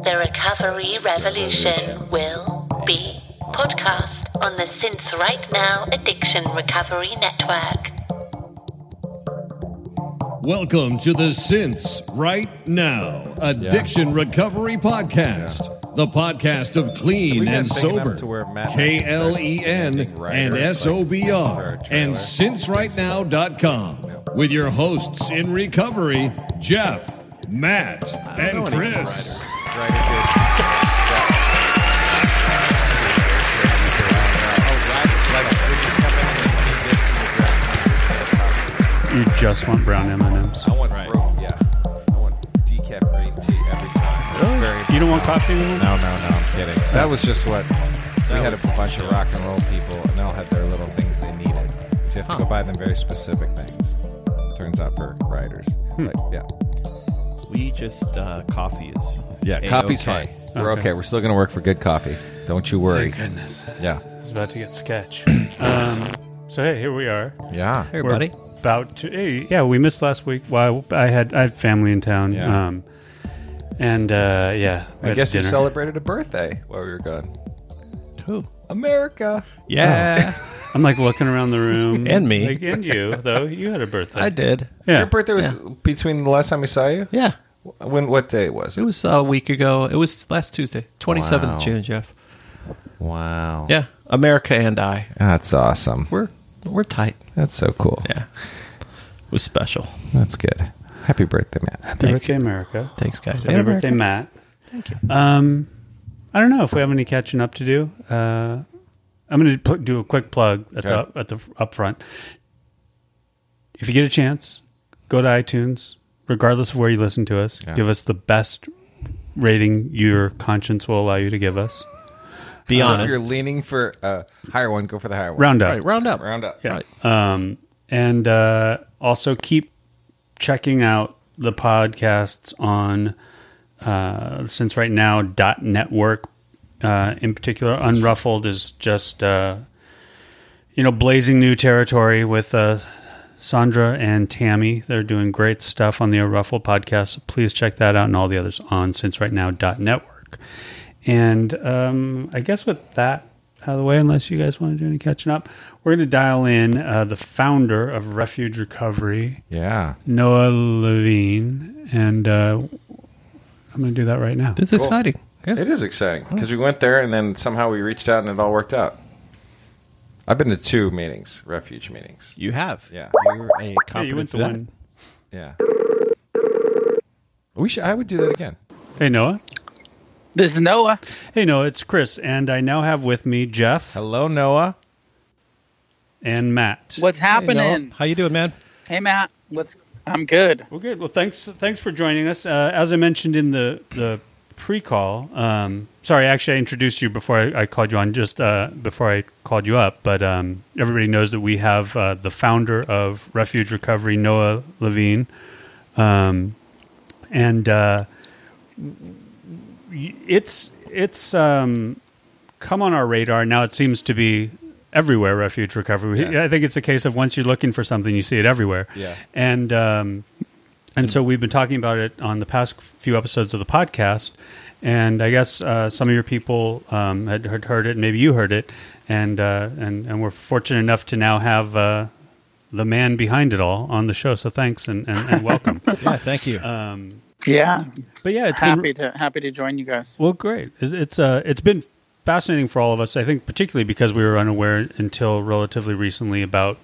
The Recovery Revolution will be podcast on the Since Right Now Addiction Recovery Network. Welcome to the Since Right Now Addiction Recovery Podcast, the podcast of clean and get big enough sober, K L E N where Matt K might L start N getting and writers, S like, O B for R, a trailer. and SinceRightNow.com with your hosts in recovery, Jeff, Matt, and Chris. You just want brown M and M's. I want bro, yeah. I want decaf green tea every time. It's very You don't want coffee anymore? No, no, no, I'm kidding. That was just what we had a bunch of rock and roll people and they all had their little things they needed. So you have to go buy them very specific things. Turns out for writers. Hmm. But yeah. We just uh, coffee is Yeah, A-okay. coffee's fine. We're okay. We're still gonna work for good coffee. Don't you worry. Goodness, Yeah. It's about to get sketch. um, so hey, here we are. Yeah. Hey, We're buddy. About to. Hey, yeah, we missed last week. Well, I had I had family in town. Yeah. Um, and uh, yeah, I guess you celebrated a birthday while we were gone. Who? America. Yeah, I'm like looking around the room, And me. like, and you though. You had a birthday. I did. Yeah. Your birthday was between the last time we saw you? Yeah, When what day was it it? was a week ago. It was last Tuesday, twenty seventh Wow. June. Jeff. Wow. Yeah, America and I. That's awesome. We're we're tight. That's so cool. Yeah, it was special. That's good. Happy birthday, Matt. Happy Thank birthday, America. Thanks, guys. Happy And birthday, America. Matt. Thank you. Um, I don't know if we have any catching up to do. Uh, I'm going to do a quick plug at Okay. the at the up front. If you get a chance, go to iTunes, regardless of where you listen to us. Yeah. Give us the best rating your conscience will allow you to give us. Be So if you're leaning for a higher one, go for the higher one. Round up. Right, round up. Round up. Yeah. Right. Um, and uh, also keep checking out the podcasts on uh, since right now dot network. Uh, in particular, Unruffled is just uh, you know blazing new territory with uh, Sandra and Tammy. They're doing great stuff on the Ruffle podcast. Please check that out and all the others on since right now dot network. And um, I guess with that out of the way, unless you guys want to do any catching up, we're going to dial in uh, the founder of Refuge Recovery, Yeah. Noah Levine, and uh, I'm going to do that right now. This is exciting. Yeah. It is exciting because we went there and then somehow we reached out and it all worked out. I've been to two meetings, refuge meetings. You have. Yeah. You're a Yeah, competent you went to vet. one. Yeah. We should. I would do that again. Hey, Noah. This is Noah. Hey, Noah, it's Chris, and I now have with me Jeff Hello, Noah. and Matt. What's Hey, happening? How you doing, man? Hey, Matt. What's? I'm good. Well, good. Well, thanks. Thanks for joining us. Uh, as I mentioned in the the pre-call, um, sorry, actually, I introduced you before I, I called you on, just uh, before I called you up. But um, everybody knows that we have uh, the founder of Refuge Recovery, Noah Levine, um, and uh, it's it's um, come on our radar now. It seems to be everywhere. Refuge Recovery. Yeah. I think it's a case of once you're looking for something, you see it everywhere. Yeah. And um, and so we've been talking about it on the past few episodes of the podcast. And I guess uh, some of your people um, had, had heard it, maybe you heard it, and uh, and and we're fortunate enough to now have uh, the man behind it all on the show. So thanks and, and, and welcome. Yeah, thank you. um, Yeah, but yeah, it's been happy to happy to join you guys. well, great. It's it's, uh, it's been fascinating for all of us. I think particularly because we were unaware until relatively recently about.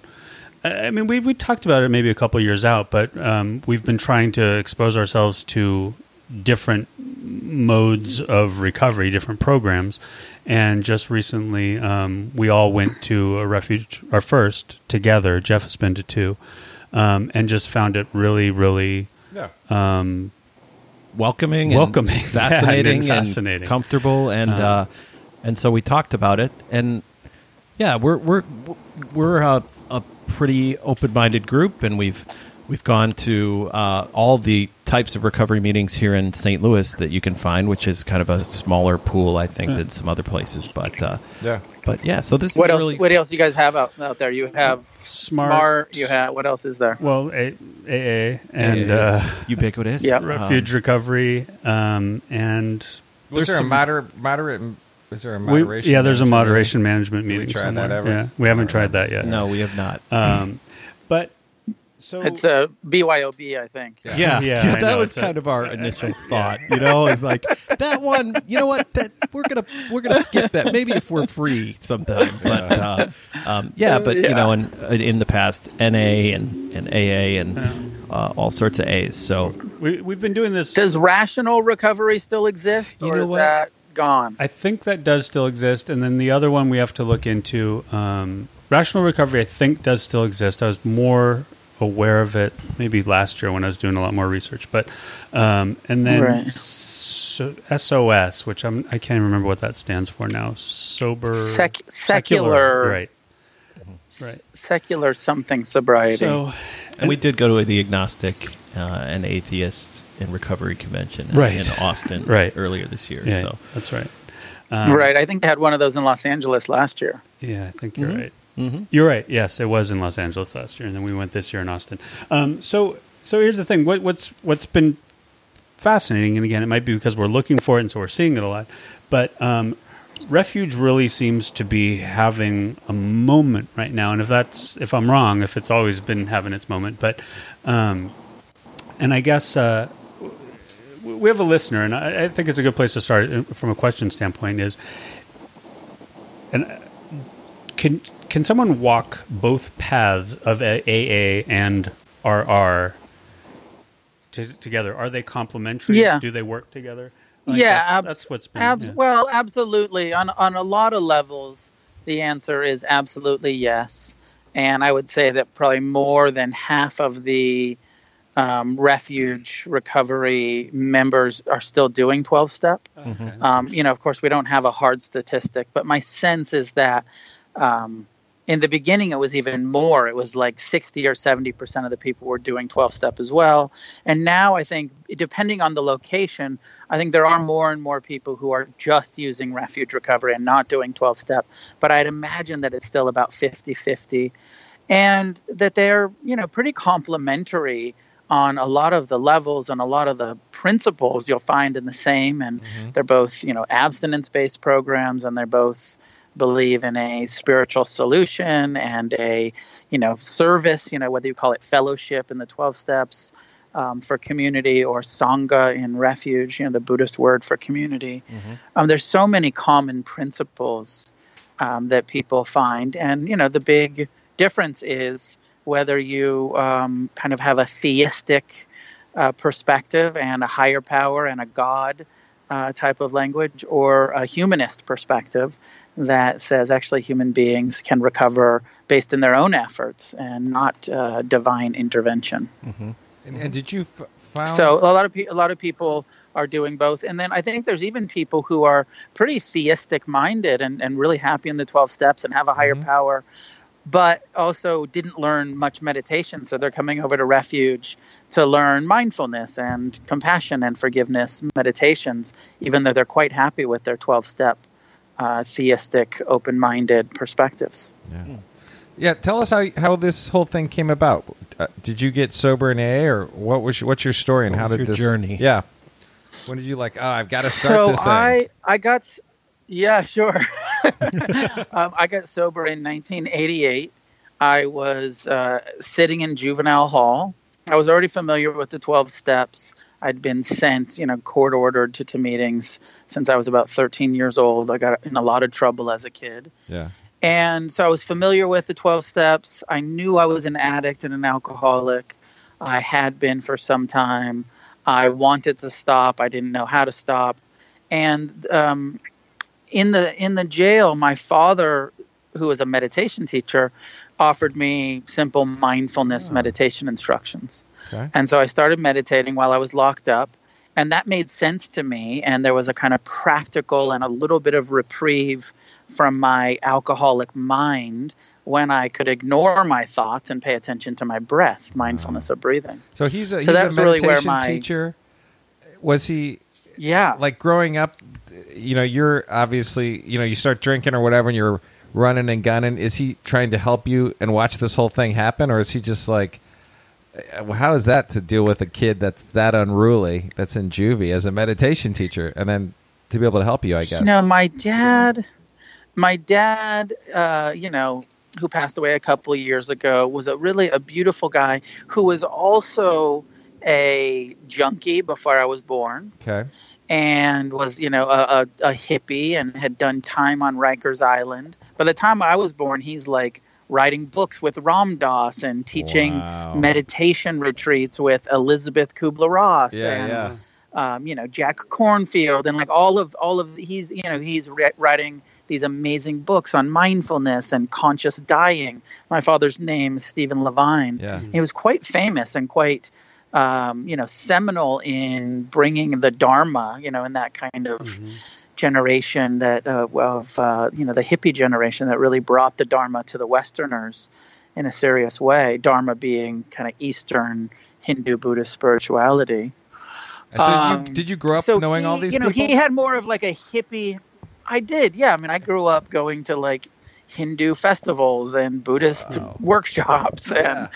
I I mean, we we talked about it maybe a couple of years out, but um, we've been trying to expose ourselves to different modes of recovery, different programs, and just recently um, we all went to a refuge, our first together. Jeff has been to two, um, and just found it really, really Yeah. um, welcoming, and Welcoming. fascinating, Yeah, and and fascinating. comfortable, and Uh, uh, and so we talked about it, and yeah, we're we're we're a pretty open minded group, and we've we've gone to uh, all the types of recovery meetings here in St. Louis that you can find, which is kind of a smaller pool, I think, than some other places. But uh, Yeah. but yeah, so this What is else? really What else you guys have out, out there? You have Smart. smart. You have what else is there? Well, A- AA and is uh, ubiquitous. Yeah. Um, refuge recovery, um, and Was There's there a some- moderate moderate? Is there a we, moderation? yeah, there's a management moderation management we meeting. try that ever? Yeah, we haven't tried that yet. no, we have not. Um, but so It's a BYOB, I think. Yeah. Yeah, Yeah, yeah, that was it's a- kind of our initial thought. You know, it's like that one. You know what? That we're gonna we're gonna skip that. Maybe if we're free sometime. But uh, um, yeah, but you know, in in the past, NA and and AA and uh, all sorts of A's. So we, we've been doing this. Does rational recovery still exist, You or know is what? that gone? I think that does still exist, and then the other one we have to look into. Um, rational recovery, I think, does still exist. I was more aware of it maybe last year when I was doing a lot more research, but um, and then Right. so, SOS, which I'm I can't remember what that stands for now. Sober Sec- secular, right? Right. secular something sobriety. So and we did go to the agnostic uh, and atheist and recovery convention in, Right. in Austin Right. earlier this year. yeah, So that's right. Um, right, I think they had one of those in Los Angeles last year. Yeah, I think you're right. You're right. Yes, it was in Los Angeles last year, and then we went this year in Austin. Um, so, so here's the thing. What, what's what's been fascinating, and again, it might be because we're looking for it, and so we're seeing it a lot. But um, refuge really seems to be having a moment right now, and if that's if I'm wrong, if it's always been having its moment, but um, and I guess. Uh, we have a listener, and I, I think it's a good place to start uh, from a question standpoint. Is and uh, can can someone walk both paths of AA and RR to, together? Are they complementary? Yeah. Do they work together? Like, yeah, that's, abs- that's what's been. abs- yeah. well, absolutely. On on a lot of levels, the answer is absolutely yes. And I would say that probably more than half of the um, refuge recovery members are still doing 12 step. Okay. Um, you know, of course, we don't have a hard statistic, but my sense is that um, in the beginning it was even more. It was like 60 or 70 percent of the people were doing 12 step as well. And now I think, depending on the location, I think there are more and more people who are just using refuge recovery and not doing 12 step. But I'd imagine that it's still about 50 50 and that they're, you know, pretty complementary on a lot of the levels and a lot of the principles you'll find in the same and they're both you know abstinence based programs and they're both believe in a spiritual solution and a you know service you know whether you call it fellowship in the 12 steps um, for community or sangha in refuge you know the buddhist word for community. Um, there's so many common principles um, that people find and you know the big difference is whether you um, kind of have a theistic uh, perspective and a higher power and a God uh, type of language, or a humanist perspective that says actually human beings can recover based in their own efforts and not uh, divine intervention. And, and did you f- found? So a lot of pe- a lot of people are doing both, and then I think there's even people who are pretty theistic minded and, and really happy in the twelve steps and have a higher power, but also didn't learn much meditation. So they're coming over to Refuge to learn mindfulness and compassion and forgiveness meditations, even though they're quite happy with their twelve step uh, theistic, open minded perspectives. yeah, Yeah, tell us how how this whole thing came about. Uh, did you get sober in AA, or what was your, what's your story and What how was did your this journey? Yeah, when did you like? Oh, I've got to start so this thing. I I got yeah sure. Um, I got sober in 1988. I was uh, sitting in juvenile hall. I was already familiar with the 12 steps. I'd been sent, you know, court ordered to, to meetings since I was about 13 years old. I got in a lot of trouble as a kid. yeah, And so I was familiar with the 12 steps. I knew I was an addict and an alcoholic. I had been for some time. I wanted to stop. I didn't know how to stop. And um, in the in the jail, my father, who was a meditation teacher, offered me simple mindfulness hmm. meditation instructions. Okay. And so I started meditating while I was locked up. and that made sense to me. And there was a kind of practical and a little bit of reprieve from my alcoholic mind when I could ignore my thoughts and pay attention to my breath, mindfulness hmm. of breathing. So he's a, So he's a really meditation where my- teacher. Was he Yeah. like growing up? You know, you're obviously you know you start drinking or whatever, and you're running and gunning. Is he trying to help you and watch this whole thing happen, or is he just like? uh, How is that to deal with a kid that's that unruly, that's in juvie as a meditation teacher, and then to be able to help you? I guess. You know, my dad, my dad, uh, you know, who passed away a couple of years ago, was a really a beautiful guy who was also a junkie before I was born, Okay. and was you know a, a, a hippie and had done time on Rikers Island. By the time I was born, he's like writing books with Ram Dass and teaching Wow. meditation retreats with Elizabeth Kubler Ross Yeah, and yeah. um, you know Jack Kornfield and like all of all of he's you know he's re- writing these amazing books on mindfulness and conscious dying. My father's name is Stephen Levine. Yeah. He was quite famous and quite um, you know seminal in bringing the Dharma you know in that kind of generation that uh, of uh, you know the hippie generation that really brought the Dharma to the Westerners in a serious way. Dharma being kind of Eastern Hindu Buddhist spirituality. So you, Um, did you grow up so knowing he, all these you know people? he had more of like a hippie i did yeah i mean i grew up going to like hindu festivals and buddhist Wow. workshops and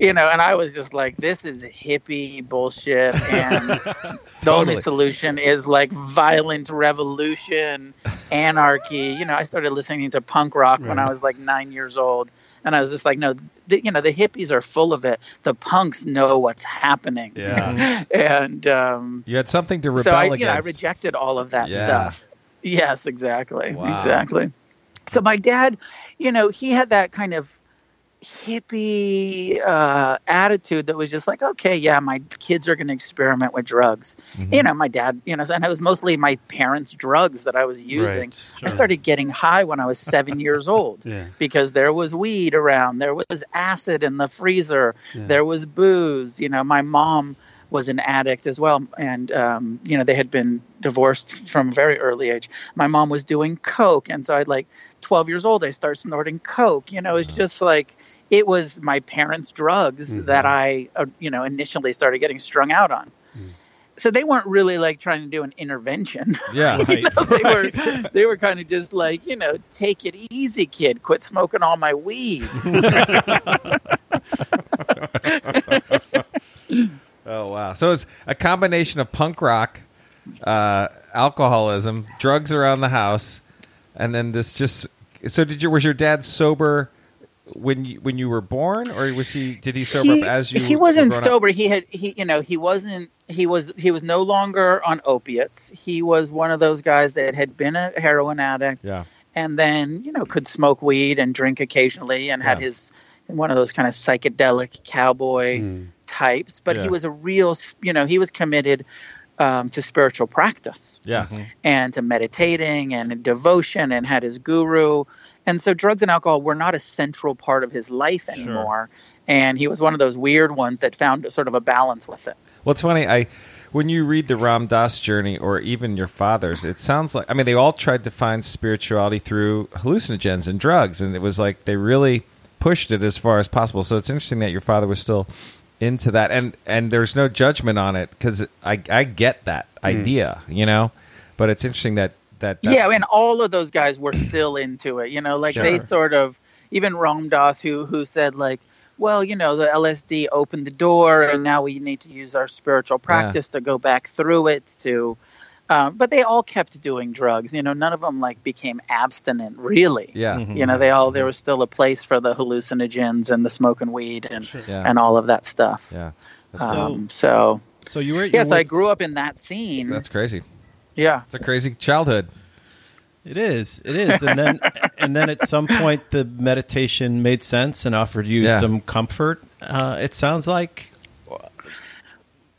you know and i was just like this is hippie bullshit and the only solution is like violent revolution anarchy you know i started listening to punk rock when i was like nine years old and i was just like no the, you know the hippies are full of it the punks know what's happening Yeah. and um you had something to rebel so I, against. you know, I rejected all of that Yeah. stuff. Yes, exactly, Wow. exactly. So my dad, you know, he had that kind of hippie uh, attitude that was just like, okay, yeah, my kids are going to experiment with drugs. Mm-hmm. You know, my dad, you know, and it was mostly my parents' drugs that I was using. sure. I started getting high when I was seven years old Yeah. because there was weed around, there was acid in the freezer, Yeah. there was booze. You know, my mom was an addict as well, and um, you know they had been divorced from a very early age. My mom was doing coke, and so I'd like 12 years old, I start snorting coke. You know, it's just like it was my parents' drugs Mhm. that I, uh, you know, initially started getting strung out on. So they weren't really like trying to do an intervention. yeah. You know, they were they were kind of just like you know take it easy kid quit smoking all my weed Oh wow! So it's a combination of punk rock, uh, alcoholism, drugs around the house, and then this just. So did you? Was your dad sober when you when you were born, or was he? Did he sober he, up as you? he wasn't growing up? sober he had he you know he wasn't he was he was no longer on opiates he was one of those guys that had been a heroin addict Yeah. and then you know could smoke weed and drink occasionally and had his one of those kind of psychedelic cowboy Mm. Types but Yeah. he was a real you know he was committed um, to spiritual practice Yeah. and to meditating and devotion and had his guru. And so drugs and alcohol were not a central part of his life anymore. And he was one of those weird ones that found sort of a balance with it. Well, it's funny. I when you read the Ram Dass journey, or even your father's, it sounds like I mean they all tried to find spirituality through hallucinogens and drugs, and it was like they really pushed it as far as possible. So it's interesting that your father was still into that, and and there's no judgment on it because I I get that hmm. idea, you know, but it's interesting that that yeah, and all of those guys were still into it. You know, like they sort of even Ram Dass who who said like, well, you know, the LSD opened the door, and now we need to use our spiritual practice to go back through it. To, um, but they all kept doing drugs. You know, none of them like became abstinent really. yeah, You know, they all there was still a place for the hallucinogens and the smoking weed and yeah, and all of that stuff. yeah. Um, so So you were. yes, I grew up in that scene. That's crazy. yeah. It's a crazy childhood. It is. It is. And then and then at some point the meditation made sense and offered you Yeah. some comfort. Uh, it sounds like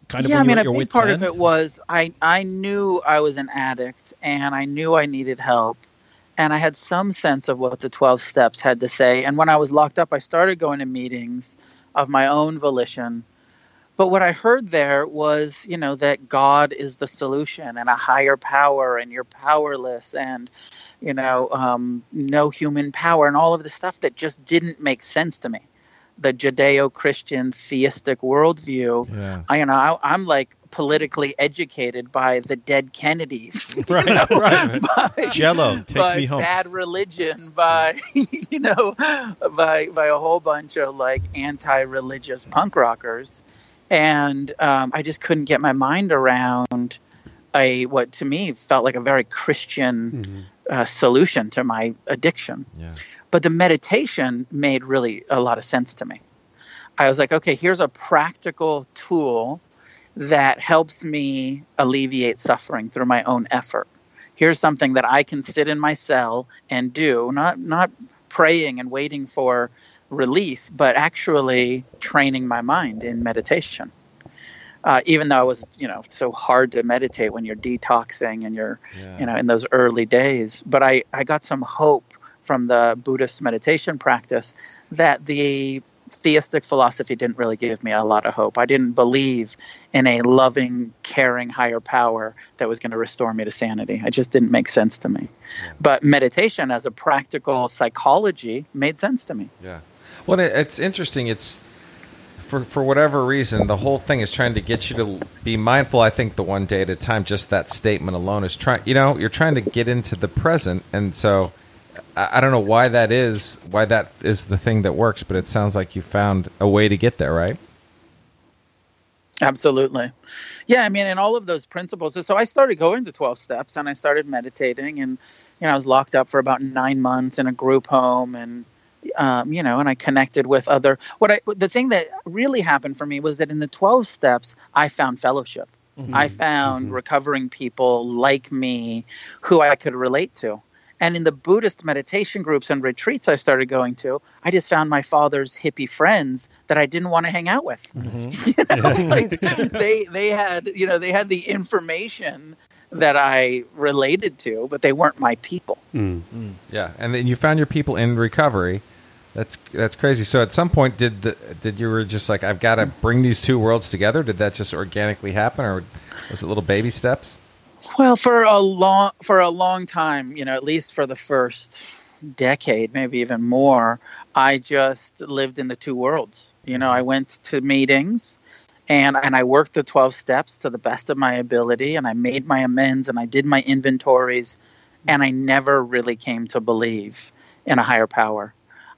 kind of yeah, I mean, a big part end. of it was I I knew I was an addict and I knew I needed help, and I had some sense of what the twelve steps had to say. And when I was locked up, I started going to meetings of my own volition, But what I heard there was, you know, that God is the solution and a higher power, and you're powerless, and you know, um, no human power, and all of the stuff that just didn't make sense to me. The Judeo-Christian theistic worldview. Yeah. I, you know, I, I'm like politically educated by the Dead Kennedys, Right, know, right. by- Jello, take by me home. Bad Religion, by you know, by by a whole bunch of like anti-religious punk rockers, and um, I just couldn't get my mind around a what to me felt like a very Christian uh, solution to my addiction. Yeah. But the meditation made really a lot of sense to me. I was like, okay, here's a practical tool that helps me alleviate suffering through my own effort. Here's something that I can sit in my cell and do, not not praying and waiting for relief, but actually training my mind in meditation. Uh, even though it was, you know, so hard to meditate when you're detoxing and you're, Yeah. you know, in those early days. But I, I got some hope from the Buddhist meditation practice that the theistic philosophy didn't really give me a lot of hope. I didn't believe in a loving, caring higher power that was going to restore me to sanity. It just didn't make sense to me. But meditation as a practical psychology made sense to me. Yeah. Well, it's interesting. It's for for whatever reason, the whole thing is trying to get you to be mindful. I think the one day at a time. Just that statement alone is trying. You know, you're trying to get into the present, and so I, I don't know why that is. Why that is the thing that works, but it sounds like you found a way to get there, right? Absolutely. Yeah, I mean, and all of those principles. So I started going to 12 steps and I started meditating and, you know, I was locked up for about nine months in a group home and, um, you know, and I connected with other, what I, the thing that really happened for me was that in the 12 steps, I found fellowship. I found recovering people like me who I could relate to. And in the Buddhist meditation groups and retreats I started going to, I just found my father's hippie friends that I didn't want to hang out with. Mm-hmm. You know, like they they had you know they had the information that I related to, but they weren't my people. Mm. Mm. Yeah, and then you found your people in recovery. That's that's crazy. So at some point, did the, did you were just like, I've got to bring these two worlds together? Did that just organically happen, or was it little baby steps? Well, for a long for a long time, you know, at least for the first decade, maybe even more, I just lived in the two worlds. You know, I mm-hmm. went to meetings and and I worked the 12 steps to the best of my ability and I made my amends and I did my inventories and I never really came to believe in a higher power.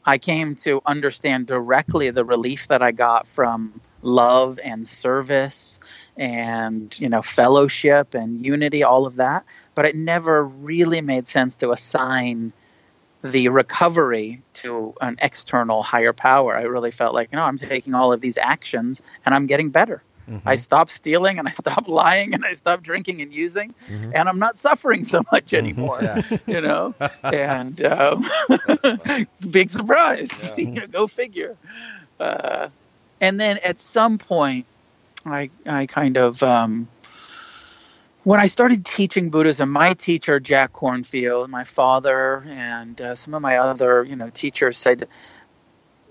I came to understand directly the relief that I got from love and service and you know fellowship and unity all of that but it never really made sense to assign the recovery to an external higher power. I really felt like you know i'm taking all of these actions and i'm getting better i stopped stealing and i stopped lying and i stopped drinking and using and i'm not suffering so much anymore you know? And um, big surprise. You know, go figure. Uh, and then at some point I I kind of um, when I started teaching Buddhism, my teacher Jack Kornfield, my father, and uh, some of my other you know teachers said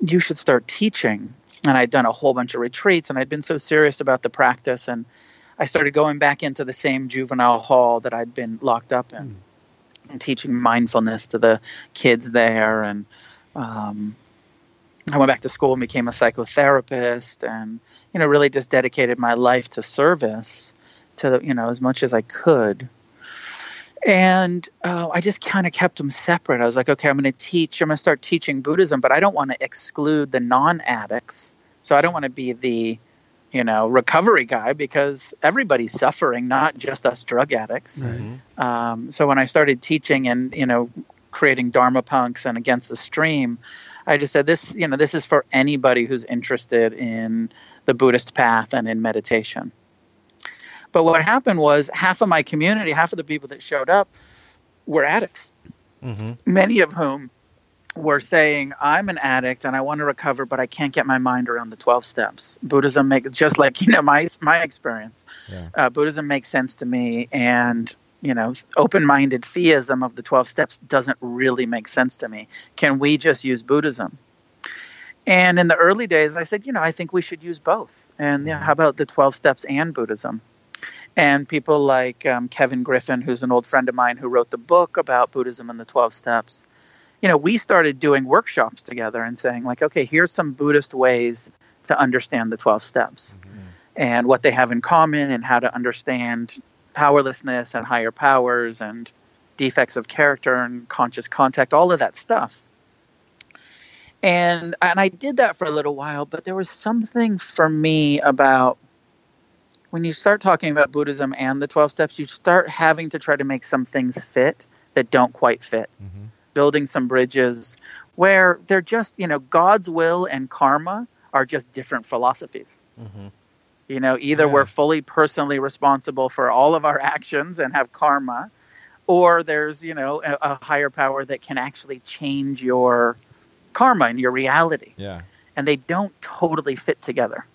you should start teaching. And I'd done a whole bunch of retreats, and I'd been so serious about the practice, and I started going back into the same juvenile hall that I'd been locked up in, and teaching mindfulness to the kids there, and um, I went back to school and became a psychotherapist, and you know, really just dedicated my life to service, to you know, as much as I could. And uh, I just kind of kept them separate. I was like, okay, I'm going to teach. I'm going to start teaching Buddhism, but I don't want to exclude the non-addicts. So I don't want to be the, you know, recovery guy because everybody's suffering, not just us drug addicts. Um, so when I started teaching and you know, creating Dharma punks and Against the Stream, I just said this, you know, this is for anybody who's interested in the Buddhist path and in meditation. But what happened was half of my community, half of the people that showed up were addicts. Many of whom were saying, I'm an addict and I want to recover, but I can't get my mind around the 12 steps. Buddhism makes just like, you know, my, my experience. Yeah. Uh, Buddhism makes sense to me. And, you know, open minded theism of the 12 steps doesn't really make sense to me. Can we just use Buddhism? And in the early days, I said, you know, I think we should use both. And yeah, how about the 12 steps and Buddhism? And people like um, Kevin Griffin, who's an old friend of mine who wrote the book about Buddhism and the 12 steps, you know, we started doing workshops together and saying, like, okay, here's some Buddhist ways to understand the 12 steps and what they have in common and how to understand powerlessness and higher powers and defects of character and conscious contact, all of that stuff. And and I did that for a little while, but there was something for me about when you start talking about Buddhism and the 12 steps, you start having to try to make some things fit that don't quite fit. Mm-hmm. Building some bridges where they're just, you know, God's will and karma are just different philosophies. Mm-hmm. You know, either Yeah. we're fully personally responsible for all of our actions and have karma, or there's, you know, a, a higher power that can actually change your karma and your reality. Yeah. And they don't totally fit together.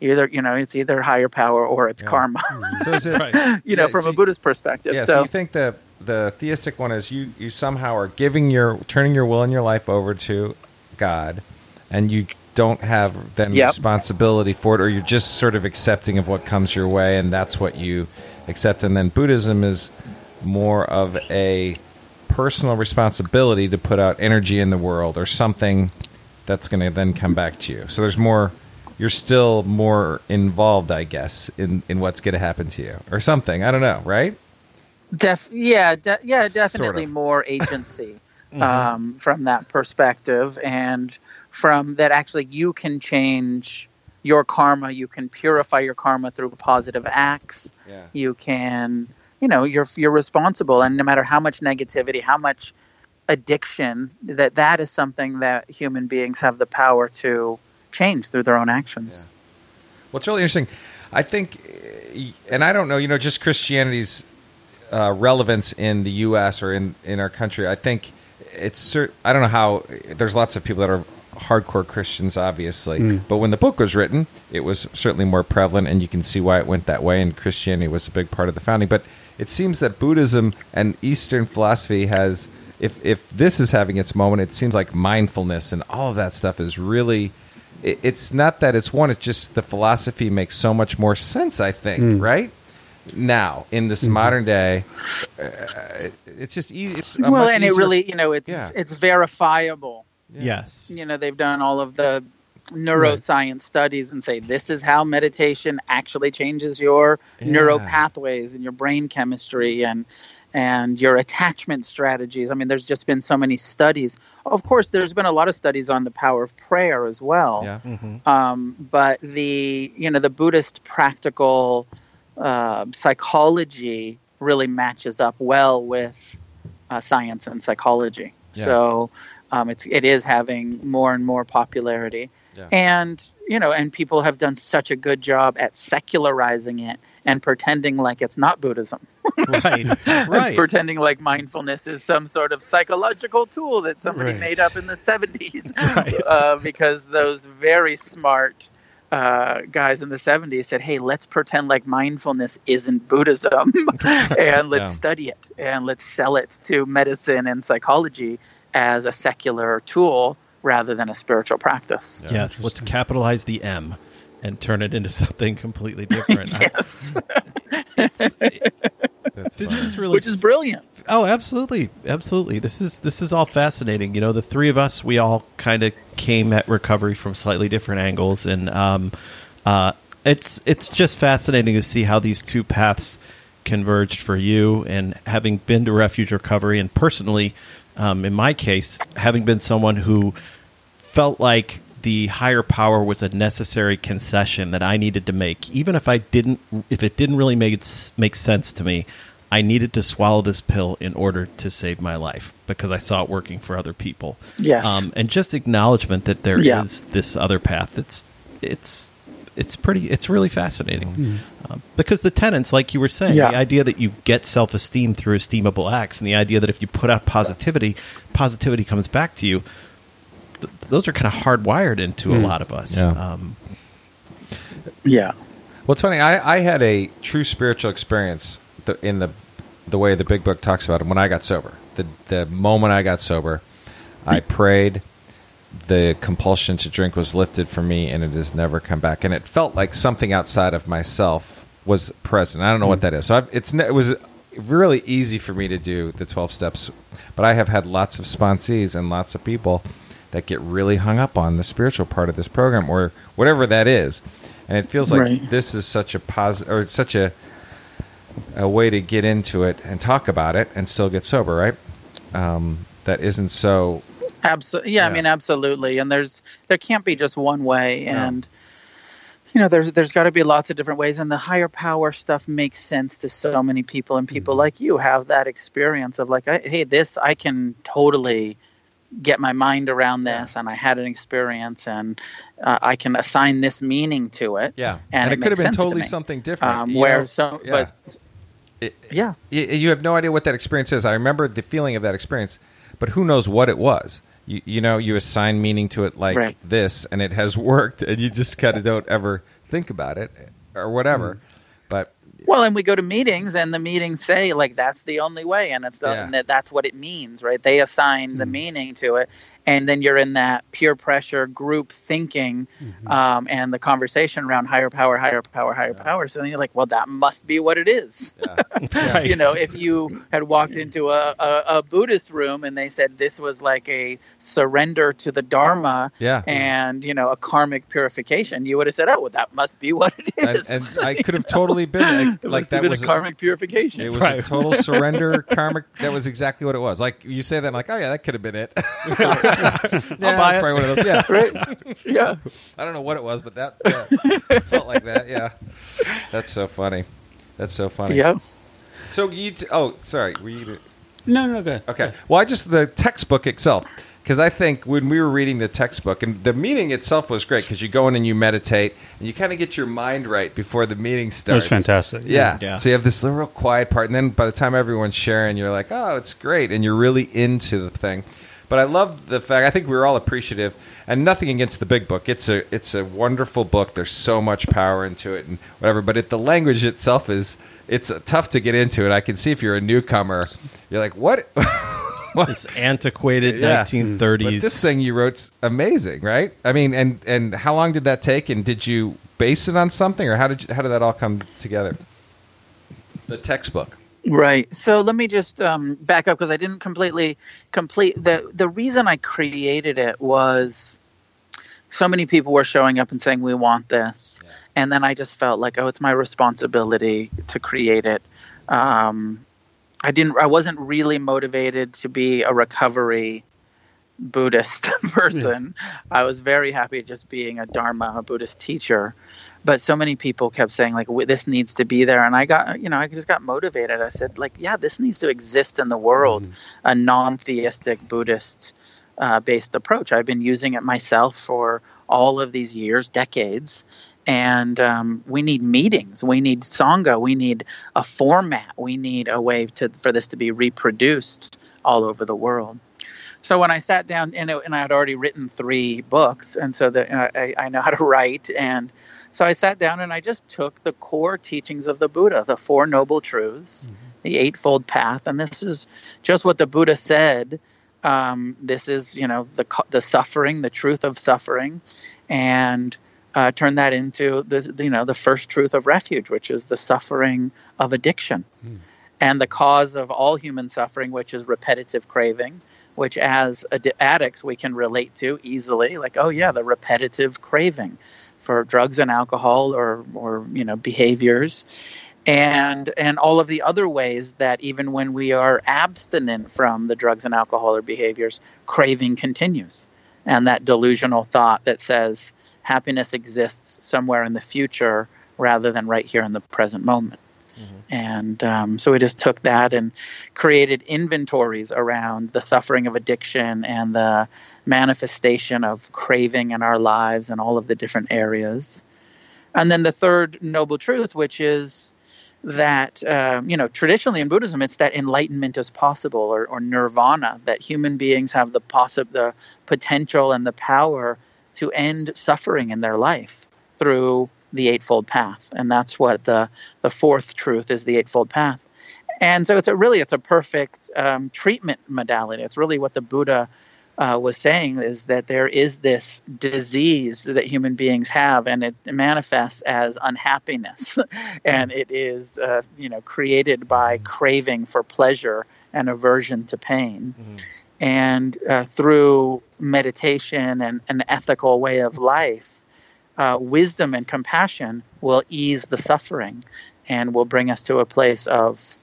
Either, you know, it's either higher power or it's Yeah. karma, So is it? Right. you know, Yeah, from so a Buddhist perspective. Yeah. So, so you think the the theistic one is you you somehow are giving your turning your will and your life over to God, and you don't have then Yep. responsibility for it, or you're just sort of accepting of what comes your way, and that's what you accept. And then Buddhism is more of a personal responsibility to put out energy in the world, or something that's going to then come back to you. So there's more. You're still more involved, I guess, in, in what's going to happen to you, or something. I don't know, right? Def- yeah, de- yeah, Sort definitely of. more agency um, from that perspective, and from that actually you can change your karma. You can purify your karma through positive acts. Yeah. You can, you know, you're you're responsible, and no matter how much negativity, how much addiction, that that is something that human beings have the power to change through their own actions. Well, it's really interesting. I think, and I don't know, you know, just Christianity's uh, relevance in the U.S. or in, in our country. I think it's cert- I don't know how. There's lots of people that are hardcore Christians, obviously, but when the book was written, it was certainly more prevalent, and you can see why it went that way. And Christianity was a big part of the founding. But it seems that Buddhism and Eastern philosophy has. If, if this is having its moment, it seems like mindfulness and all of that stuff is really it- it's not that it's one it's just the philosophy makes so much more sense i think right now in this modern day uh, it- it's just easy it's Well, much and it really, you know, it's Yeah. it's verifiable. Yes. you know they've done all of the neuroscience studies and say this is how meditation actually changes your neural pathways and your brain chemistry and and your attachment strategies. I mean, there's just been so many studies. Of course, there's been a lot of studies on the power of prayer as well. yeah Um, but the you know the Buddhist practical uh, psychology really matches up well with uh, science and psychology. Yeah. So um, it's it is having more and more popularity. Yeah. And you know, and people have done such a good job at secularizing it and pretending like it's not Buddhism, Right. Right. pretending like mindfulness is some sort of psychological tool that somebody Right. made up in the 70s Right. uh, because those very smart uh, guys in the 70s said, hey, let's pretend like mindfulness isn't Buddhism and let's Yeah. study it and let's sell it to medicine and psychology as a secular tool rather than a spiritual practice. yes. Let's capitalize the M and turn it into something completely different. Yes, that's This is really which is brilliant. Oh, absolutely, absolutely. This is this is all fascinating. You know, the three of us, we all kind of came at recovery from slightly different angles, and um, uh, it's it's just fascinating to see how these two paths converged for you. And having been to refuge recovery, and personally, um, in my case, having been someone who felt like the higher power was a necessary concession that I needed to make, even if I didn't, if it didn't really make make sense to me. I needed to swallow this pill in order to save my life because I saw it working for other people. Yes. um, and just acknowledgement that there is Yeah. this other path. It's it's it's pretty. It's really fascinating um, because the tenants, like you were saying, Yeah. the idea that you get self esteem through esteemable acts, and the idea that if you put out positivity, positivity comes back to you th- those are kind of hardwired into a lot of us. Yeah. Um, Yeah. Well, it's funny. I, I had a true spiritual experience the, in the the way the Big Book talks about it when I got sober. The the moment I got sober, I prayed the compulsion to drink was lifted from me and it has never come back. And it felt like something outside of myself was present. I don't know what that is. So I've, it's it was really easy for me to do the 12 steps, but I have had lots of sponsees and lots of people that get really hung up on the spiritual part of this program or whatever that is. And it feels like Right. this is such a positive or such a a way to get into it and talk about it and still get sober, right? Um, that isn't so Absolutely. Yeah, Yeah. I mean, absolutely. And there's there can't be just one way, and you know, there's there's got to be lots of different ways. And the higher power stuff makes sense to so many people, and people like you have that experience of like, I, hey, this I can totally get my mind around this, and I had an experience, and uh, I can assign this meaning to it. Yeah, and, it, could have been sense to totally something different. Um, where know? so, Yeah. but It- yeah, you have no idea what that experience is. I remember the feeling of that experience, but who knows what it was? You, you know, you assign meaning to it like Right. this, and it has worked, and you just kind of don't ever think about it or whatever. Hmm. But Well, and we go to meetings, and the meetings say like that's the only way, and it's the, Yeah. and that that's what it means, right? They assign the meaning to it, and then you're in that peer pressure group thinking, um, and the conversation around higher power, higher power, higher power. So then you're like, well, that must be what it is. Right. you know, if you had walked into a, a, a Buddhist room and they said this was like a surrender to the Dharma, Yeah. and you know a karmic purification, you would have said, oh, well, that must be what it is. and, and I could have totally been like, It like that was a karmic purification. It was a total surrender karmic. That was exactly what it was. Like you say that, I'm like, oh yeah, that could have been it. yeah, that's buy it. probably one of those. Yeah, right? Yeah. I don't know what it was, but that yeah, felt like that. Yeah, that's so funny. That's so funny. Yeah. So you? T- oh, sorry. Were you? No, no, good. Okay. Well, I just the textbook itself because I think when we were reading the textbook and the meeting itself was great because you go in and you meditate and you kind of get your mind right before the meeting starts. It was fantastic. Yeah. Yeah. So you have this little real quiet part, and then by the time everyone's sharing, you're like, oh, it's great, and you're really into the thing. But I love the fact. I think we were all appreciative, and nothing against the big book. It's a it's a wonderful book. There's so much power into it, and whatever. But if the language itself is it's tough to get into it. I can see if you're a newcomer, you're like, what? what? This antiquated Yeah. 1930s. But this thing you wrote's amazing, right? I mean, and and how long did that take? And did you base it on something, or how did you, how did that all come together? The textbook. Right. So let me just um, back up because I didn't completely complete the the reason I created it was so many people were showing up and saying we want this, and then I just felt like oh it's my responsibility to create it. Um, I didn't. I wasn't really motivated to be a recovery Buddhist person. I was very happy just being a Dharma, a Buddhist teacher. But so many people kept saying like this needs to be there, and I got you know I just got motivated. I said like yeah this needs to exist in the world, a non-theistic Buddhist uh, based approach. I've been using it myself for all of these years, decades, and um, we need meetings, we need sangha, we need a format, we need a way to for this to be reproduced all over the world. So when I sat down, and, it, and I had already written three books, and so that uh, I, I know how to write, and so I sat down and I just took the core teachings of the Buddha, the Four Noble Truths, the Eightfold Path, and this is just what the Buddha said. Um, this is, you know, the the suffering, the truth of suffering, and uh, turn that into the, you know, the first truth of refuge, which is the suffering of addiction, and the cause of all human suffering, which is repetitive craving which as ad- addicts we can relate to easily. Like oh yeah the repetitive craving for drugs and alcohol or or you know behaviors. And and all of the other ways that even when we are abstinent from the drugs and alcohol or behaviors craving continues. And that delusional thought that says happiness exists somewhere in the future rather than right here in the present moment and um, so we just took that and created inventories around the suffering of addiction and the manifestation of craving in our lives and all of the different areas. And then the third noble truth, which is that, um, you know, traditionally in Buddhism, it's that enlightenment is possible or, or nirvana, that human beings have the, possi- the potential and the power to end suffering in their life through the eightfold path and that's what the the fourth truth is the eightfold path and so it's a really it's a perfect um, treatment modality it's really what the buddha uh, was saying is that there is this disease that human beings have, and it manifests as unhappiness, and it is uh, you know created by craving for pleasure and aversion to pain. Mm-hmm. And uh, through meditation and an ethical way of life, uh, wisdom and compassion will ease the suffering and will bring us to a place of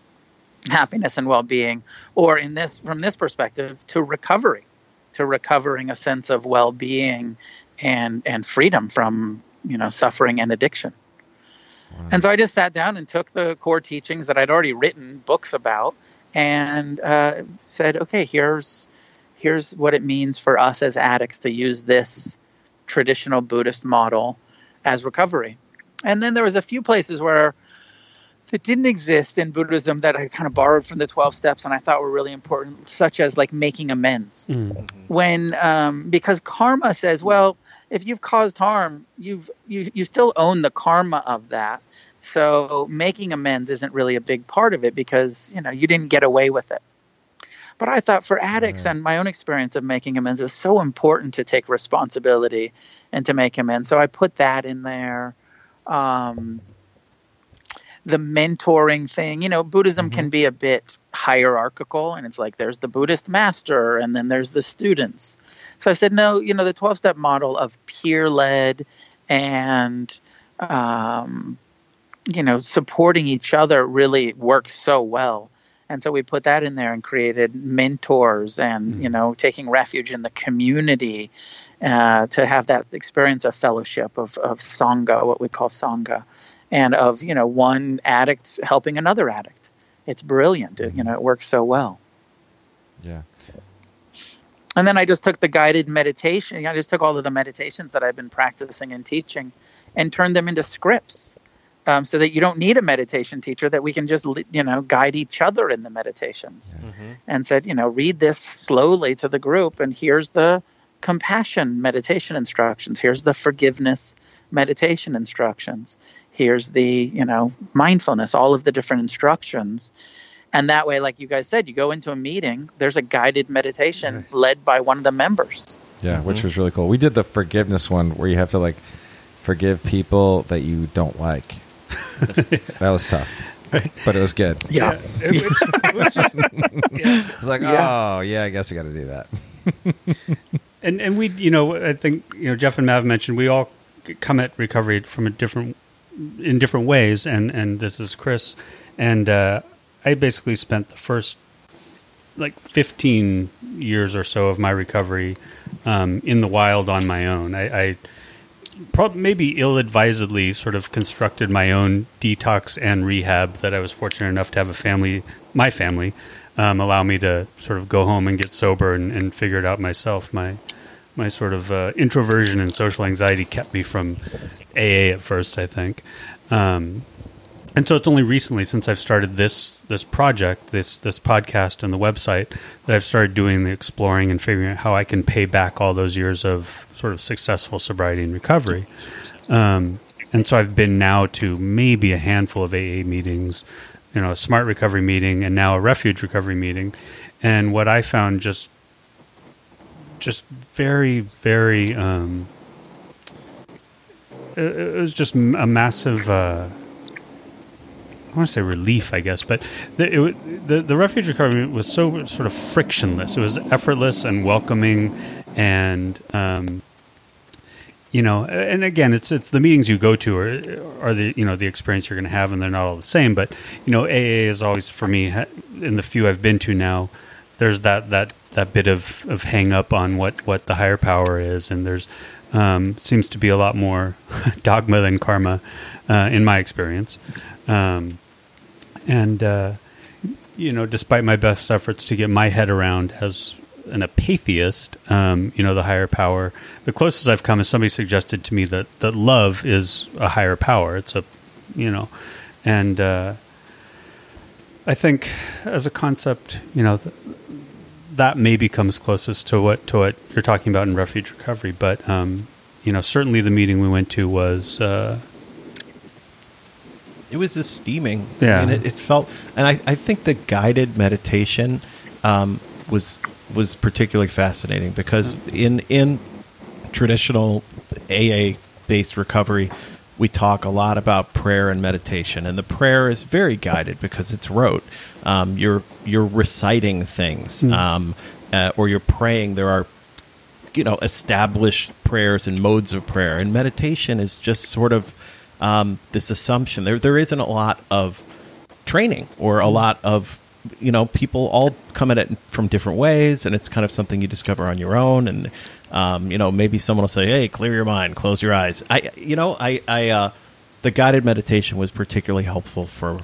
happiness and well-being or in this from this perspective to recovery to recovering a sense of well-being and and freedom from you know suffering and addiction wow. and so i just sat down and took the core teachings that i'd already written books about and uh, said okay here's here's what it means for us as addicts to use this traditional buddhist model as recovery and then there was a few places where that didn't exist in Buddhism that I kind of borrowed from the 12 steps and I thought were really important, such as like making amends. Mm. When, um, because karma says, well, if you've caused harm, you've, you, you still own the karma of that. So making amends isn't really a big part of it because, you know, you didn't get away with it. But I thought for addicts and my own experience of making amends, it was so important to take responsibility and to make amends. So I put that in there. Um, the mentoring thing. You know, Buddhism mm-hmm. can be a bit hierarchical, and it's like there's the Buddhist master, and then there's the students. So I said, no, you know, the 12 step model of peer led and, um, you know, supporting each other really works so well. And so we put that in there and created mentors and, mm-hmm. you know, taking refuge in the community uh, to have that experience of fellowship, of, of Sangha, what we call Sangha and of you know one addict helping another addict. It's brilliant. It, you know, it works so well. Yeah. And then I just took the guided meditation. I just took all of the meditations that I've been practicing and teaching, and turned them into scripts, um, so that you don't need a meditation teacher. That we can just you know guide each other in the meditations, mm-hmm. and said you know read this slowly to the group, and here's the compassion meditation instructions. Here's the forgiveness meditation instructions. Here's the, you know, mindfulness, all of the different instructions. And that way, like you guys said, you go into a meeting, there's a guided meditation right. led by one of the members. Yeah, mm-hmm. which was really cool. We did the forgiveness one where you have to like forgive people that you don't like. that was tough. But it was good. Yeah. yeah. It, was, it was just, yeah. It's like, yeah. oh, yeah, I guess we got to do that. and and we, you know, I think you know Jeff and Mav mentioned we all come at recovery from a different in different ways, and and this is Chris, and uh, I basically spent the first like 15 years or so of my recovery um, in the wild on my own. I, I maybe ill-advisedly sort of constructed my own detox and rehab that I was fortunate enough to have a family, my family, um, allow me to sort of go home and get sober and, and figure it out myself. My my sort of uh, introversion and social anxiety kept me from AA at first, I think. Um, and so it's only recently since I've started this this project, this this podcast and the website that I've started doing the exploring and figuring out how I can pay back all those years of sort of successful sobriety and recovery. Um, and so I've been now to maybe a handful of AA meetings, you know, a smart recovery meeting and now a refuge recovery meeting. And what I found just just very, very. Um, it, it, was just a massive. Uh, I want to say relief, I guess, but the, it, the the refuge recovery was so sort of frictionless. It was effortless and welcoming, and um, you know, and again, it's it's the meetings you go to are are the you know the experience you're going to have, and they're not all the same. But you know, AA is always for me in the few I've been to now. There's that that that bit of, of hang up on what, what the higher power is, and there's um, seems to be a lot more dogma than karma uh, in my experience. Um, and uh, you know, despite my best efforts to get my head around as an apatheist, um, you know, the higher power, the closest I've come is somebody suggested to me that that love is a higher power. It's a, you know, and uh, I think as a concept, you know, that maybe comes closest to what to what you're talking about in refuge recovery. But um, you know, certainly the meeting we went to was. Uh, it was just steaming. Yeah, I mean, it, it, felt, and I, I think the guided meditation um, was was particularly fascinating because in in traditional AA based recovery, we talk a lot about prayer and meditation, and the prayer is very guided because it's rote. Um, you're you're reciting things, um, uh, or you're praying. There are you know established prayers and modes of prayer, and meditation is just sort of um, this assumption. There there isn't a lot of training or a lot of you know people all come at it from different ways and it's kind of something you discover on your own and um, you know maybe someone will say hey clear your mind close your eyes i you know i i uh, the guided meditation was particularly helpful for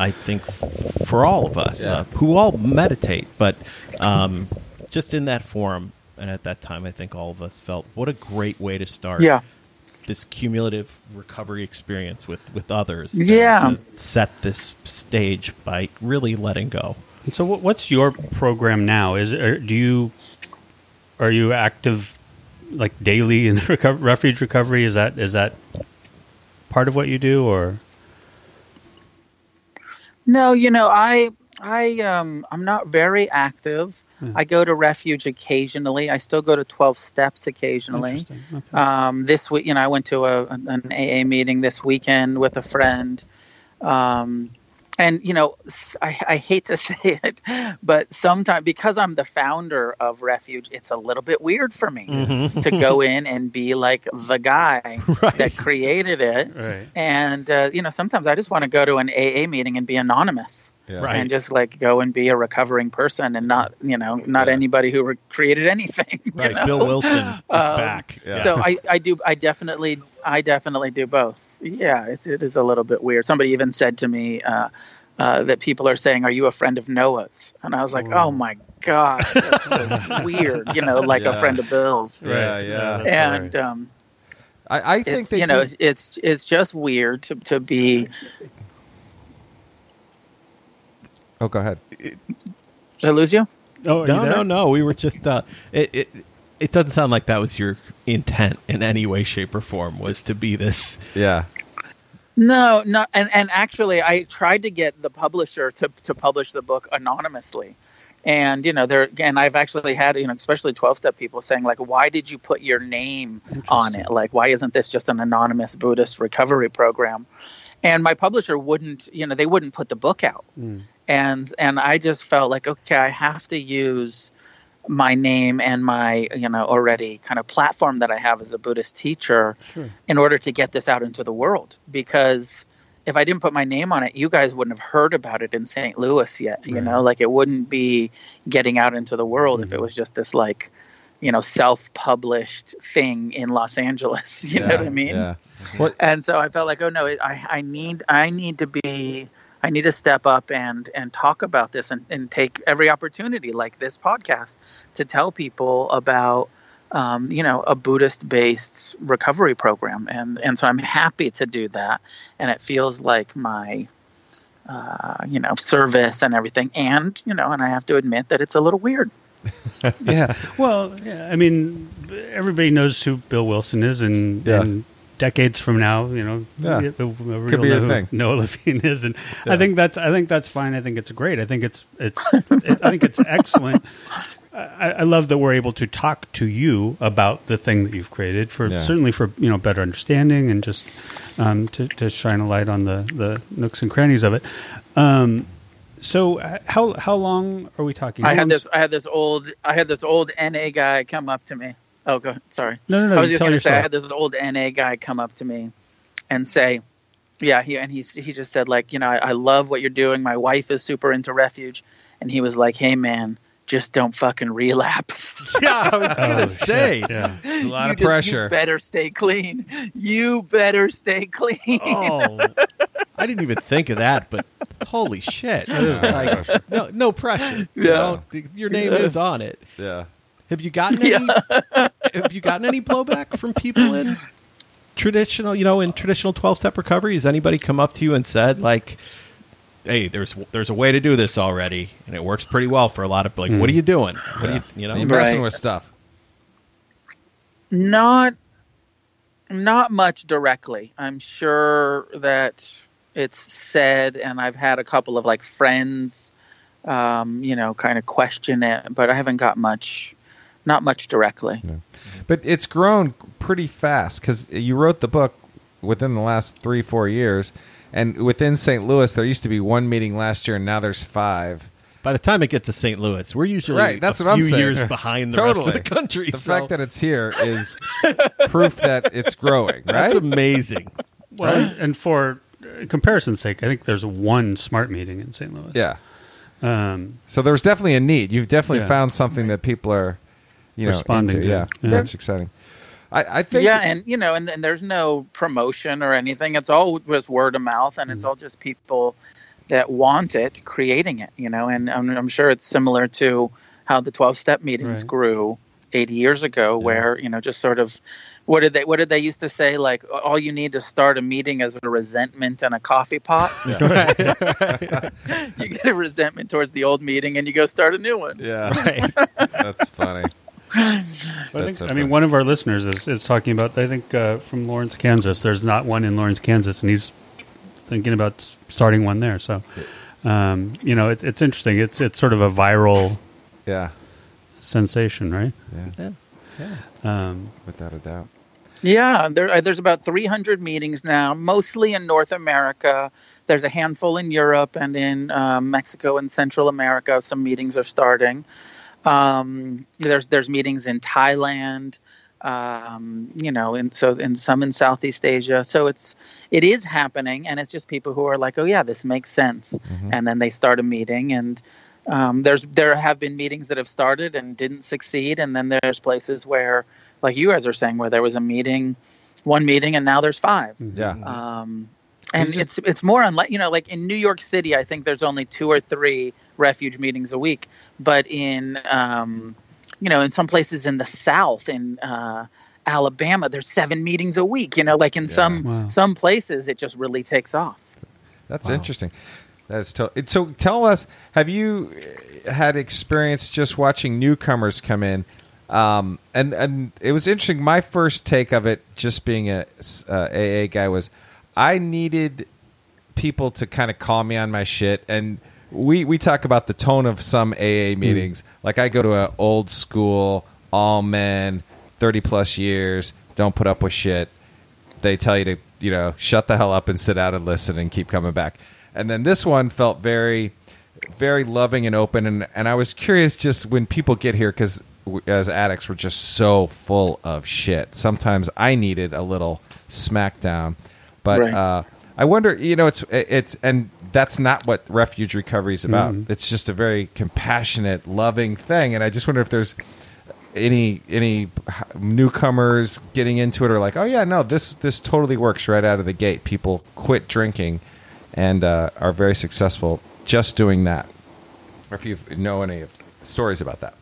i think for all of us Yeah. uh, who all meditate but um, just in that forum and at that time i think all of us felt what a great way to start Yeah. This cumulative recovery experience with with others Yeah. to set this stage by really letting go And so, what's your program now? Is it, do you are you active like daily in reco- refuge recovery? Is that is that part of what you do, or No, you know, I I um I'm not very active. I go to refuge occasionally. I still go to 12 steps occasionally. Okay. Um, this week, you know, I went to a, an AA meeting this weekend with a friend. Um, and, you know, I, I hate to say it, but sometimes because I'm the founder of Refuge, it's a little bit weird for me to go in and be like the guy that created it. Right. And, uh, you know, sometimes I just want to go to an AA meeting and be anonymous Yeah. Right. and just like go and be a recovering person and not, you know, not anybody who re- created anything. you right know? bill wilson is Um, back Yeah. So I, I do I definitely I definitely do both. Yeah, it's, it is a little bit weird. Somebody even said to me uh, uh, that people are saying, "Are you a friend of Noah's?" And I was like, "Oh my god, that's so weird." You know, like Yeah. a friend of Bill's. Yeah, yeah. That's And um, I, I think it's they you know do- it's, it's it's just weird to to be. Oh, go ahead. Did I lose you? Oh, are you no there? no no we were just uh it, it it doesn't sound like that was your intent in any way shape or form was to be this Yeah. No, no, and and actually, I tried to get the publisher to to publish the book anonymously, and you know, there and I've actually had you know, especially twelve step people saying like, why did you put your name on it? Like, why isn't this just an anonymous Buddhist recovery program? And my publisher wouldn't, you know, they wouldn't put the book out, and and I just felt like, okay, I have to use my name and my you know already kind of platform that I have as a Buddhist teacher in order to get this out into the world because if I didn't put my name on it you guys wouldn't have heard about it in St. Louis yet you know like it wouldn't be getting out into the world if mm-hmm. it was just this like you know self-published thing in Los Angeles you know what I mean Yeah. What? and so I felt like, oh no, I I need I need to be I need to step up and and talk about this and, and take every opportunity like this podcast to tell people about um, you know a Buddhist based recovery program and and so I'm happy to do that and it feels like my uh, you know service and everything and you know and I have to admit that it's a little weird yeah. Well, yeah, I mean, everybody knows who Bill Wilson is, and, Yeah. and decades from now, you know, Yeah. we- we'll Could be know a thing. Noah Levine is, and Yeah. I think that's I think that's fine. I think it's great. I think it's it's it, I think it's excellent. I, I love that we're able to talk to you about the thing that you've created for Yeah. certainly for you know better understanding and just um, to to shine a light on the the nooks and crannies of it. Um, so how how long are we talking? I had this I had this old I had this old NA guy come up to me. Oh, go sorry. No, no, no, I was just going to say I had this old NA guy come up to me and say, yeah, he and he he just said like, you know, I, I love what you're doing. My wife is super into refuge, and he was like, hey man, just don't fucking relapse. yeah i was gonna Oh, say yeah. There's a lot You of just- pressure. You better stay clean. You better stay clean. oh i didn't even think of that but holy shit Like, no, no pressure you Yeah. know? your name is on it yeah. Have you gotten any? have you gotten any blowback from people in traditional, you know, in traditional twelve step recovery? Has anybody come up to you and said like, "Hey, there's there's a way to do this already, and it works pretty well for a lot of like, what are you doing? What are you, you know?" You're messing Right. with stuff. not not much directly i'm sure that it's said and i've had a couple of like friends um, you know, kind of question it, but I haven't got much, not much directly. But it's grown pretty fast because you wrote the book within the last three, four years. And within St. Louis, there used to be one meeting last year, and now there's five. By the time it gets to St. Louis, we're usually Right, that's a what I'm saying. years behind the rest of the country. The so fact that it's here is proof that it's growing, right? that's amazing. Well, and for uh, comparison's sake, I think there's one smart meeting in St. Louis. yeah. Um, So there was definitely a need. You've definitely Yeah. found something that people are, you know, Responding into. to. Yeah, Yeah. that's exciting. I, I think. yeah, and you know, and, and there's no promotion or anything. It's all just word of mouth, and it's Mm. all just people that want it creating it. You know, and I'm, I'm sure it's similar to how the 12 step meetings Right. grew 80 years ago, where you know, just sort of, what did they what did they used to say? Like, all you need to start a meeting is a resentment and a coffee pot. you get a resentment towards the old meeting, and you go start a new one. yeah, right. that's funny. I, think, so I mean, one of our listeners is, is talking about, I think, uh, from Lawrence, Kansas. There's not one in Lawrence, Kansas, and he's thinking about starting one there. So, um, you know, it, it's interesting. It's it's sort of a viral Yeah, sensation, right? yeah, Um, without a doubt. Yeah, there, uh, there's about 300 meetings now, mostly in North America. There's a handful in Europe and in um, Mexico and Central America. Some meetings are starting. Um, there's there's meetings in Thailand, um, you know, and so and some in Southeast Asia. So it's it is happening, and it's just people who are like, oh yeah, this makes sense, and then they start a meeting and. Um, there's there have been meetings that have started and didn't succeed, and then there's places where, like you guys are saying, where there was a meeting, one meeting, and now there's five. Yeah, Um, and it's it's more unlike you know like in New York City, I think there's only two or three refuge meetings a week, but in um, you know in some places in the South in uh, Alabama, there's seven meetings a week. You know, like in some Wow. some places, it just really takes off. that's interesting. That's to- so. Tell us, have you uh, had experience just watching newcomers come in? Um, and and it was interesting. My first take of it, just being a uh, AA guy, was I needed people to kind of call me on my shit and we we talk about the tone of some AA hmm. meetings. Like I go to an old school all men 30 plus years don't put up with shit. They tell you to you know shut the hell up and sit out and listen and keep coming back. And then this one felt very very loving and open and and I was curious just when people get here cuz as addicts we're just so full of shit. Sometimes I needed a little smackdown but Right. uh I wonder, you know, it's it's and that's not what refuge recovery is about. It's just a very compassionate, loving thing, and I just wonder if there's any any newcomers getting into it or like, oh yeah, no, this this totally works right out of the gate. People quit drinking and uh, are very successful just doing that. Or if you know any stories about that.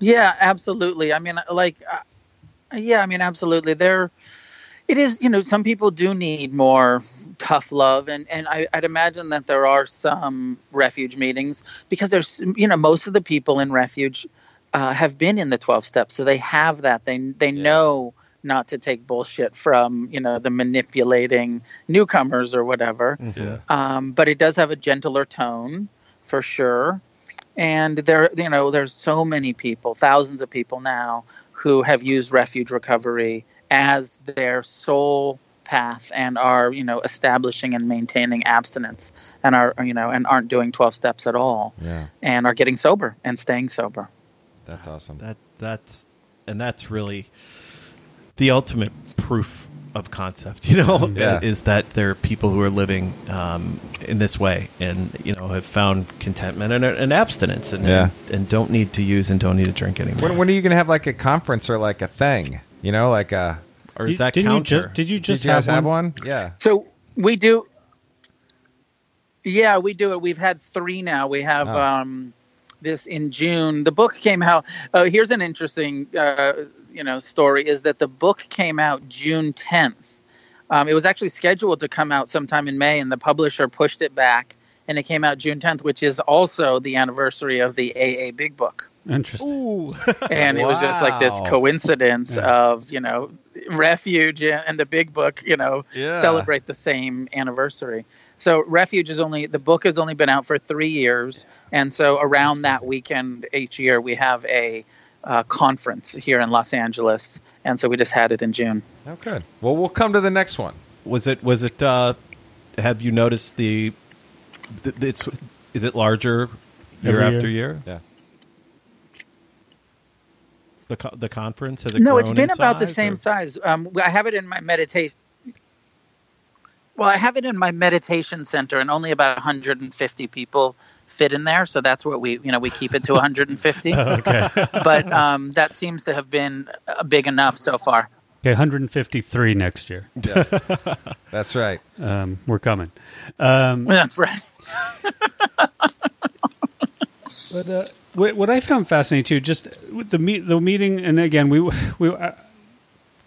Yeah, absolutely. I mean, like, uh, yeah, I mean, absolutely. There, it is. You know, some people do need more tough love, and and I, I'd imagine that there are some refuge meetings because there's, you know, most of the people in refuge uh, have been in the twelve steps, so they have that. They they know not to take bullshit from you know the manipulating newcomers or whatever. Yeah. Um, but it does have a gentler tone for sure and there you know there's so many people thousands of people now who have used refuge recovery as their sole path and are you know establishing and maintaining abstinence and are you know and aren't doing 12 steps at all Yeah, and are getting sober and staying sober that's awesome. That that's and that's really the ultimate proof of concept. You know, Yeah. is that there are people who are living um, in this way and you know have found contentment and, and abstinence and, Yeah. and and don't need to use and don't need to drink anymore. When, when are you going to have like a conference or like a thing? You know, like a. or is you- that didn't counter? You ju- did you just did you have, have one? one? Yeah. so we do yeah we do it we've had three now we have Oh. um this in june the book came out uh, here's an interesting uh, you know story is that the book came out june 10th um, it was actually scheduled to come out sometime in may and the publisher pushed it back and it came out june 10th which is also the anniversary of the aa big book Interesting. Ooh. and it was just like this coincidence Yeah. of you know Refuge and the Big Book, you know, Yeah. celebrate the same anniversary. So Refuge is only the book has only been out for three years, and so around that weekend each year we have a uh, conference here in Los Angeles, and so we just had it in June. Oh, good. Well, we'll come to the next one. Was it? Was it? Uh, have you noticed the? Th- It's is it larger year Every after year? year? Yeah. The co- the conference has it No, it's grown been in about the same or- size. Um, I have it in my meditation. Well, I have it in my meditation center, and only about 150 people fit in there. So that's what we, you know, we keep it to 150. Okay. but um, that seems to have been uh, big enough so far. Okay, 153 next year. That's right. Um, we're coming. Um, That's right. But uh, what, what I found fascinating too, just with the meet the meeting, and again, we we uh,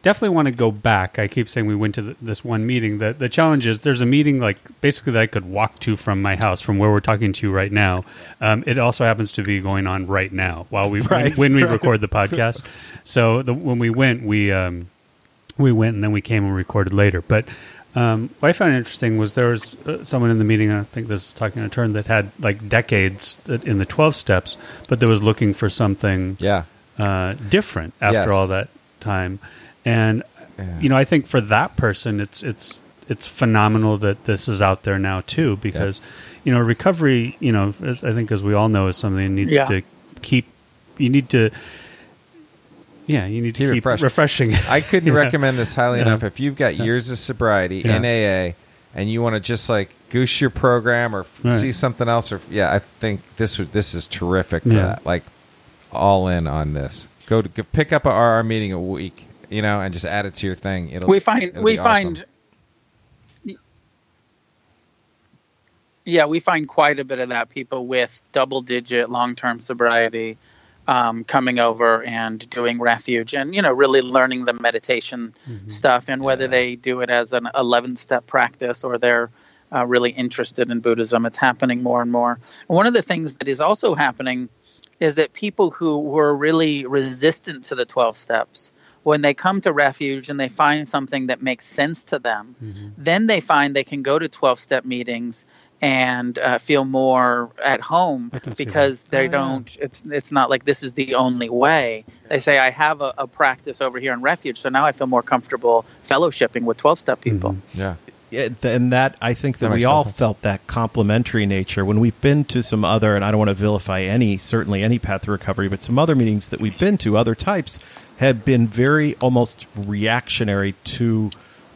definitely want to go back. I keep saying we went to the, this one meeting. The the challenge is there's a meeting like basically that I could walk to from my house, from where we're talking to you right now. Um, it also happens to be going on right now while we Right, when, we right. record the podcast. So the, when we went, we um, we went and then we came and recorded later. But um, what I found interesting was there was uh, someone in the meeting, I think this is talking a turn, that had like decades in the 12 steps, but that was looking for something Yeah. uh, different after Yes. all that time. And, you know, I think for that person, it's, it's, it's phenomenal that this is out there now too, because, you know, recovery, you know, I think as we all know, is something that needs Yeah. to keep, you need to, yeah, you need to Keep keep refreshing. refreshing. I couldn't Yeah. recommend this highly Yeah. enough. If you've got years of sobriety Yeah. in AA and you want to just like goose your program or f- Right. see something else, or yeah, I think this would this is terrific for Yeah. that. Like all in on this. Go to go pick up a RR meeting a week, you know, and just add it to your thing. It'll we find it'll we be awesome. find yeah we find quite a bit of that people with double digit long term sobriety um, coming over and doing refuge and you know really learning the meditation stuff and whether they do it as an 11 step practice or they're uh, really interested in buddhism. It's happening more and more. One of the things that is also happening is that people who were really resistant to the 12 steps when they come to refuge and they find something that makes sense to them then they find they can go to 12 step meetings and uh, feel more at home because they Oh, don't it's it's not like this is the only way. They say i have a, a practice over here in refuge so now i feel more comfortable fellowshipping with 12 step people. Yeah. Yeah, th- and that I think that, That we all sense. felt that complementary nature. When we've been to some other, and I don't want to vilify any, certainly any path to recovery, but some other meetings that we've been to, other types, have been very almost reactionary to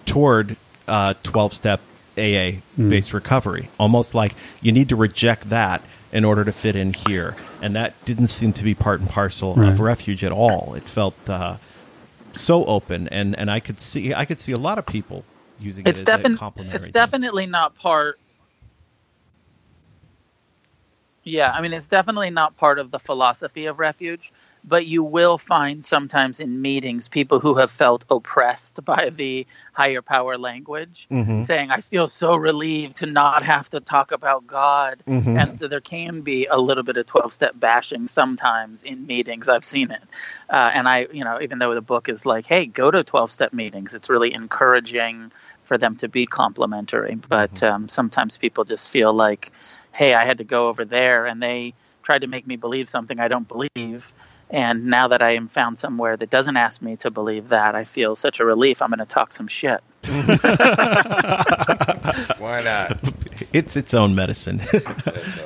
toward uh, twelve step AA based recovery, almost like you need to reject that in order to fit in here, and that didn't seem to be part and parcel Right. of refuge at all. It felt. Uh, so open and and I could see I could see a lot of people using it it's as a definitely complementary it's thing. definitely not part yeah i mean it's definitely not part of the philosophy of refuge but you will find sometimes in meetings people who have felt oppressed by the higher power language Mm-hmm. saying i feel so relieved to not have to talk about god Mm-hmm. and so there can be a little bit of 12 step bashing sometimes in meetings i've seen it uh, and i you know even though the book is like hey go to 12 step meetings it's really encouraging for them to be complimentary. but um, sometimes people just feel like hey i had to go over there and they tried to make me believe something i don't believe and now that i am found somewhere that doesn't ask me to believe that i feel such a relief i'm going to talk some shit Why not? It's its own medicine. That's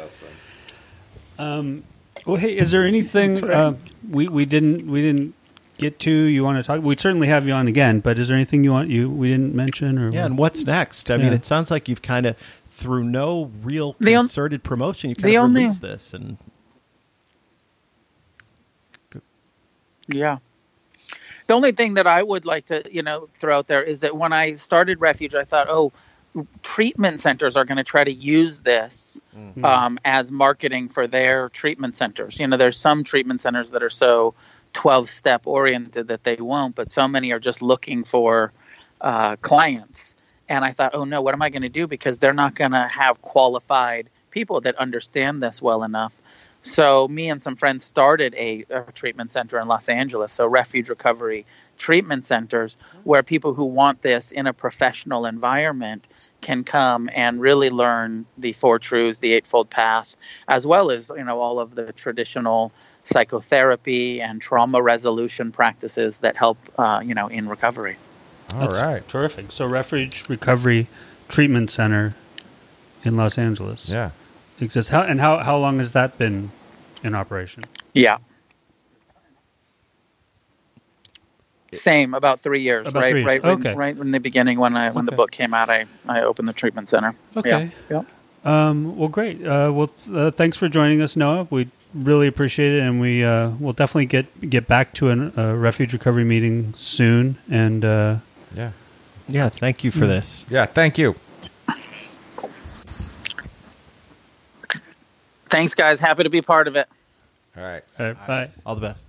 awesome. Well, hey, is there anything uh, we we didn't we didn't get to? You want to talk? We'd certainly have you on again, but is there anything you want you we didn't mention or yeah, and what's next? I mean, it sounds like you've kind of through no real The on- concerted promotion, you kind the of only- released this, and Yeah. The only thing that I would like to, you know, throw out there is that when I started Refuge, I thought, oh, treatment centers are going to try to use this um, as marketing for their treatment centers. You know, there's some treatment centers that are so 12 step oriented that they won't, but so many are just looking for uh, clients. And I thought, oh no, what am I going to do? Because they're not going to have qualified people that understand this well enough. So me and some friends started a, a, treatment center in Los Angeles, so refuge recovery treatment centers where people who want this in a professional environment can come and really learn the four truths, the eightfold path, as well as you know all of the traditional psychotherapy and trauma resolution practices that help uh, you know in recovery. All That's right, terrific. So refuge recovery treatment center in Los Angeles. Yeah exists. How and how how long has that been in operation? Yeah. Same, about three years, about right? Three years. Right, okay. right in the beginning when I when okay. the book came out, I, I opened the treatment center. Okay. Yeah. Um, well, great. Uh, well, uh, thanks for joining us, Noah. We really appreciate it, and we uh, will definitely get get back to an, a refuge recovery meeting soon. And uh, yeah, yeah, thank you for this. Yeah, thank you. Thanks, guys. Happy to be part of it. All right. All right. Bye. All the best.